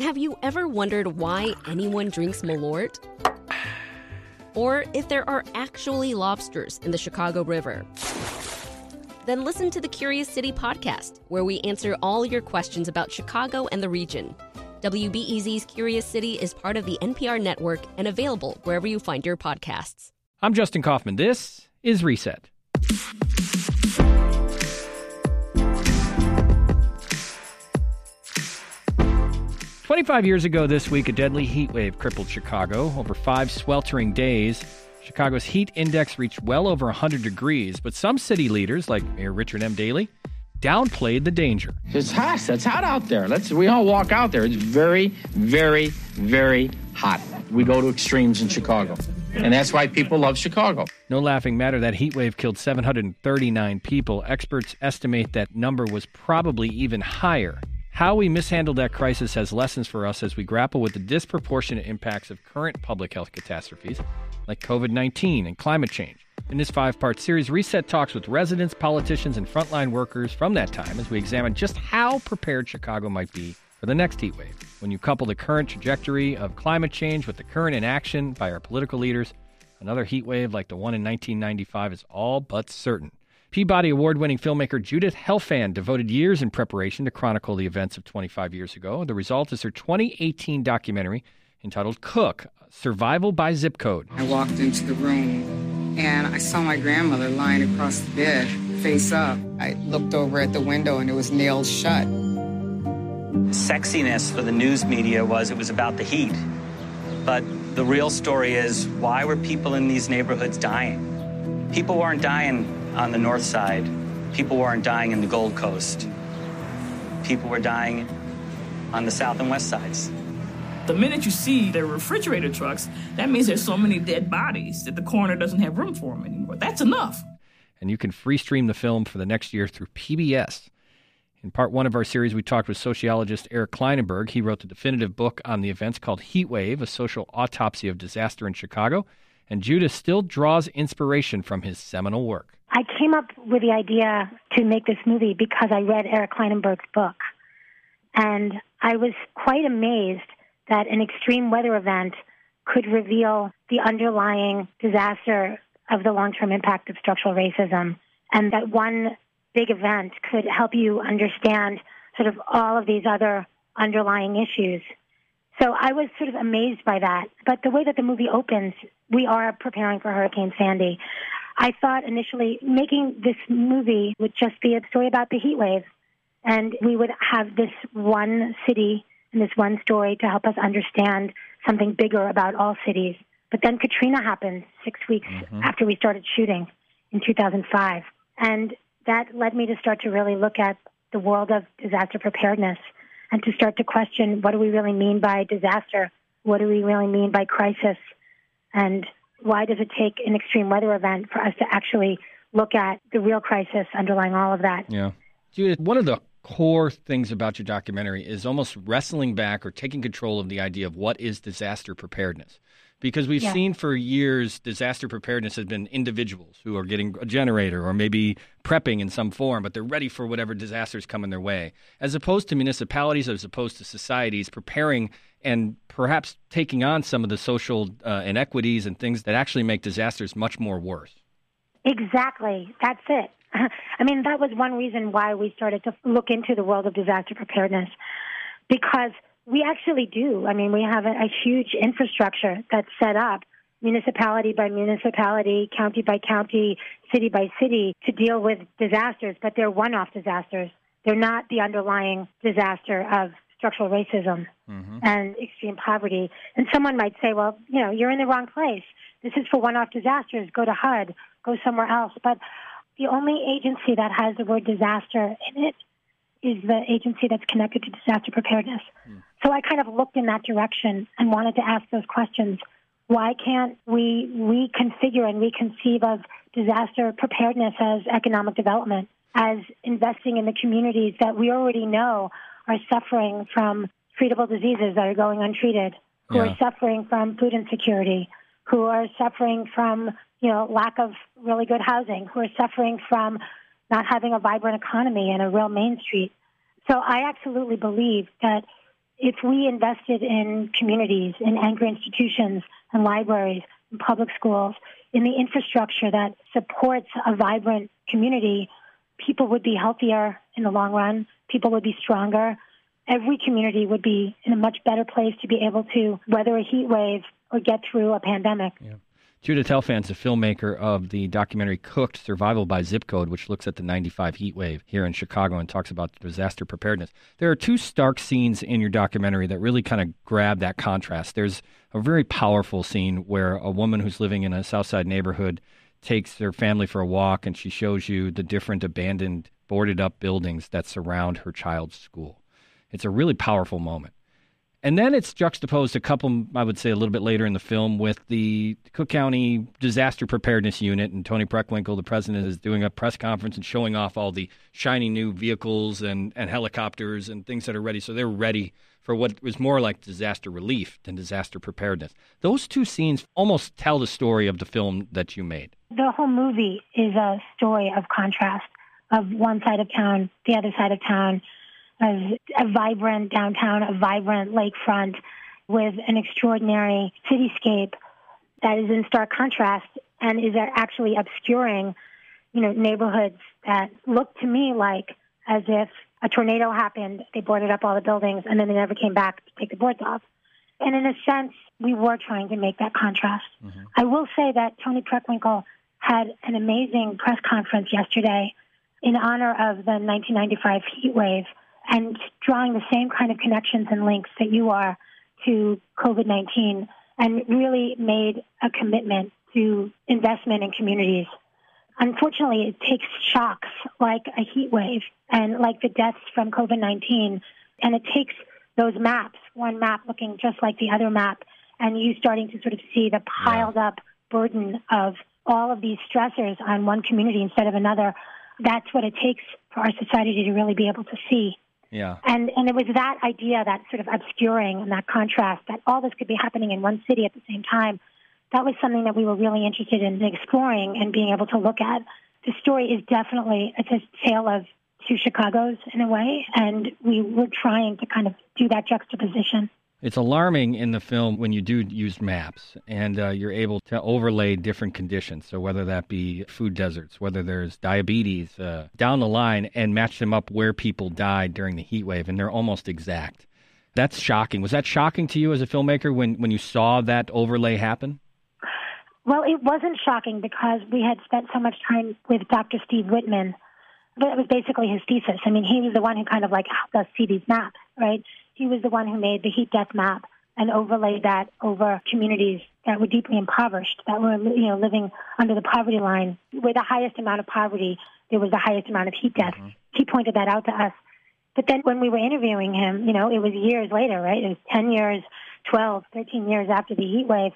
Have you ever wondered why anyone drinks Malort? Or if there are actually lobsters in the Chicago River? Then listen to the Curious City podcast, where we answer all your questions about Chicago and the region. WBEZ's Curious City is part of the NPR network and available wherever you find your podcasts. I'm Justin Kaufmann. This is Reset. 25 years ago this week, a deadly heat wave crippled Chicago. Over five sweltering days, Chicago's heat index reached well over 100 degrees, but some city leaders, like Mayor Richard M. Daley, downplayed the danger. It's hot. It's hot out there. Let's we all walk out there. It's very, very, very hot. We go to extremes in Chicago. And that's why people love Chicago. No laughing matter, that heat wave killed 739 people. Experts estimate that number was probably even higher. How we mishandled that crisis has lessons for us as we grapple with the disproportionate impacts of current public health catastrophes like COVID 19 and climate change. In this five part series, Reset talks with residents, politicians, and frontline workers from that time as we examine just how prepared Chicago might be for the next heat wave. When you couple the current trajectory of climate change with the current inaction by our political leaders, another heat wave like the one in 1995 is all but certain. Peabody Award winning filmmaker Judith Helfand devoted years in preparation to chronicle the events of 25 years ago. The result is her 2018 documentary entitled Cook Survival by Zip Code. I walked into the room and I saw my grandmother lying across the bed, face up. I looked over at the window and it was nailed shut. Sexiness for the news media was it was about the heat. But the real story is why were people in these neighborhoods dying? People weren't dying on the north side. People weren't dying in the Gold Coast. People were dying on the south and west sides. The minute you see the refrigerator trucks, that means there's so many dead bodies that the coroner doesn't have room for them anymore. That's enough. And you can free stream the film for the next year through PBS. In part one of our series, we talked with sociologist Eric Klinenberg. He wrote the definitive book on the events called Heat Wave, a social autopsy of disaster in Chicago. And Judith still draws inspiration from his seminal work. I came up with the idea to make this movie because I read Eric Klinenberg's book. And I was quite amazed that an extreme weather event could reveal the underlying disaster of the long term impact of structural racism. And that one big event could help you understand sort of all of these other underlying issues. So I was sort of amazed by that. But the way that the movie opens, we are preparing for Hurricane Sandy. I thought initially making this movie would just be a story about the heat wave. And we would have this one city and this one story to help us understand something bigger about all cities. But then Katrina happened six weeks mm-hmm. after we started shooting in 2005. And that led me to start to really look at the world of disaster preparedness and to start to question what do we really mean by disaster? What do we really mean by crisis? And why does it take an extreme weather event for us to actually look at the real crisis underlying all of that? Yeah. Judith, one of the core things about your documentary is almost wrestling back or taking control of the idea of what is disaster preparedness. Because we've yeah. seen for years disaster preparedness has been individuals who are getting a generator or maybe prepping in some form, but they're ready for whatever disasters come in their way, as opposed to municipalities, as opposed to societies preparing and perhaps taking on some of the social uh, inequities and things that actually make disasters much more worse. Exactly. That's it. I mean, that was one reason why we started to look into the world of disaster preparedness because we actually do. I mean, we have a, a huge infrastructure that's set up municipality by municipality, county by county, city by city to deal with disasters, but they're one off disasters. They're not the underlying disaster of structural racism mm-hmm. and extreme poverty. And someone might say, well, you know, you're in the wrong place. This is for one off disasters. Go to HUD, go somewhere else. But the only agency that has the word disaster in it is the agency that's connected to disaster preparedness. Mm. So I kind of looked in that direction and wanted to ask those questions. Why can't we reconfigure and reconceive of disaster preparedness as economic development, as investing in the communities that we already know are suffering from treatable diseases that are going untreated, who yeah. are suffering from food insecurity, who are suffering from, you know, lack of really good housing, who are suffering from not having a vibrant economy and a real main street. So I absolutely believe that if we invested in communities, in anchor institutions and libraries, and public schools, in the infrastructure that supports a vibrant community, people would be healthier in the long run. People would be stronger. Every community would be in a much better place to be able to weather a heat wave or get through a pandemic. Yeah. Judith Helfand's a filmmaker of the documentary Cooked Survival by Zip Code, which looks at the 95 heat wave here in Chicago and talks about disaster preparedness. There are two stark scenes in your documentary that really kind of grab that contrast. There's a very powerful scene where a woman who's living in a South Side neighborhood takes her family for a walk and she shows you the different abandoned, boarded up buildings that surround her child's school. It's a really powerful moment. And then it's juxtaposed a couple, I would say, a little bit later in the film with the Cook County Disaster Preparedness Unit. And Toni Preckwinkle, the president, is doing a press conference and showing off all the shiny new vehicles and, and helicopters and things that are ready. So they're ready for what was more like disaster relief than disaster preparedness. Those two scenes almost tell the story of the film that you made. The whole movie is a story of contrast of one side of town, the other side of town a, a vibrant downtown, a vibrant lakefront with an extraordinary cityscape that is in stark contrast and is actually obscuring, you know, neighborhoods that look to me like as if a tornado happened, they boarded up all the buildings, and then they never came back to take the boards off. And in a sense, we were trying to make that contrast. Mm-hmm. I will say that Toni Preckwinkle had an amazing press conference yesterday in honor of the 1995 heat wave and drawing the same kind of connections and links that you are to COVID 19 and really made a commitment to investment in communities. Unfortunately, it takes shocks like a heat wave and like the deaths from COVID 19, and it takes those maps, one map looking just like the other map, and you starting to sort of see the piled up burden of all of these stressors on one community instead of another. That's what it takes for our society to really be able to see. Yeah. And and it was that idea, that sort of obscuring and that contrast, that all this could be happening in one city at the same time. That was something that we were really interested in exploring and being able to look at. The story is definitely it's a tale of two Chicago's in a way, and we were trying to kind of do that juxtaposition. It's alarming in the film when you do use maps and uh, you're able to overlay different conditions. So, whether that be food deserts, whether there's diabetes uh, down the line, and match them up where people died during the heat wave, and they're almost exact. That's shocking. Was that shocking to you as a filmmaker when, when you saw that overlay happen? Well, it wasn't shocking because we had spent so much time with Dr. Steve Whitman. But it was basically his thesis. I mean, he was the one who kind of like helped us see these maps, right? he was the one who made the heat death map and overlaid that over communities that were deeply impoverished, that were you know living under the poverty line, where the highest amount of poverty, there was the highest amount of heat death. Mm-hmm. He pointed that out to us. But then when we were interviewing him, you know, it was years later, right? It was 10 years, 12, 13 years after the heat wave.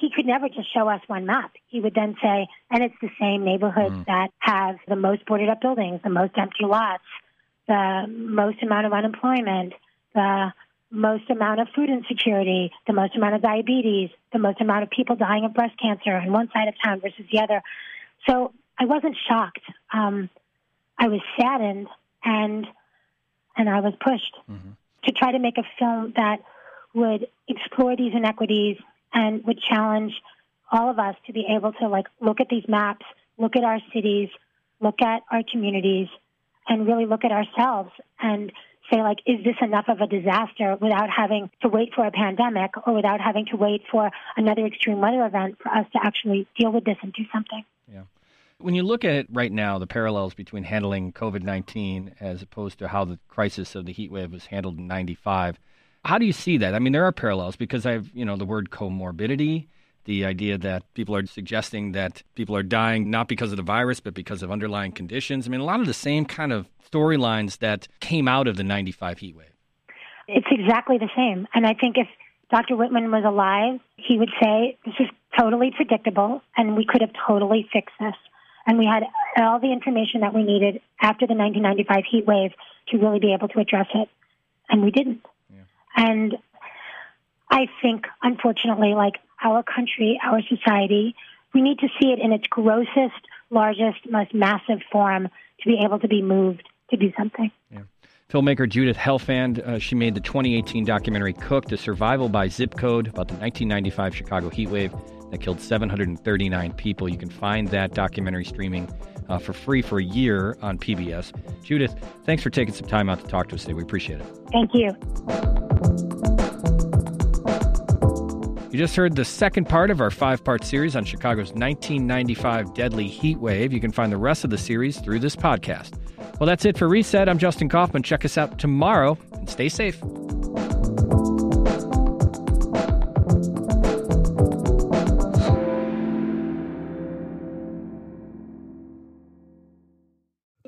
He could never just show us one map. He would then say, and it's the same neighborhoods mm. that have the most boarded up buildings, the most empty lots, the most amount of unemployment, the most amount of food insecurity, the most amount of diabetes, the most amount of people dying of breast cancer on one side of town versus the other. So I wasn't shocked. Um, I was saddened and and I was pushed mm-hmm. to try to make a film that would explore these inequities and would challenge all of us to be able to like look at these maps, look at our cities, look at our communities, and really look at ourselves and say like, is this enough of a disaster without having to wait for a pandemic or without having to wait for another extreme weather event for us to actually deal with this and do something? Yeah. When you look at it right now, the parallels between handling COVID 19 as opposed to how the crisis of the heat wave was handled in 95, how do you see that? I mean, there are parallels because I've, you know, the word comorbidity the idea that people are suggesting that people are dying not because of the virus, but because of underlying conditions. I mean, a lot of the same kind of storylines that came out of the 95 heat wave. It's exactly the same. And I think if Dr. Whitman was alive, he would say, this is totally predictable, and we could have totally fixed this. And we had all the information that we needed after the 1995 heat wave to really be able to address it. And we didn't. And I think, unfortunately, like our country, our society. We need to see it in its grossest, largest, most massive form to be able to be moved to do something. Yeah. Filmmaker Judith Helfand, uh, she made the 2018 documentary Cook, The Survival by Zip Code about the 1995 Chicago heat wave that killed 739 people. You can find that documentary streaming uh, for free for a year on PBS. Judith, thanks for taking some time out to talk to us today. We appreciate it. Thank. You just heard the second part of our five part series on Chicago's 1995 deadly heat wave. You can find the rest of the series through this podcast. Well, that's it for Reset. I'm Justin Kaufmann. Check us out tomorrow and stay safe.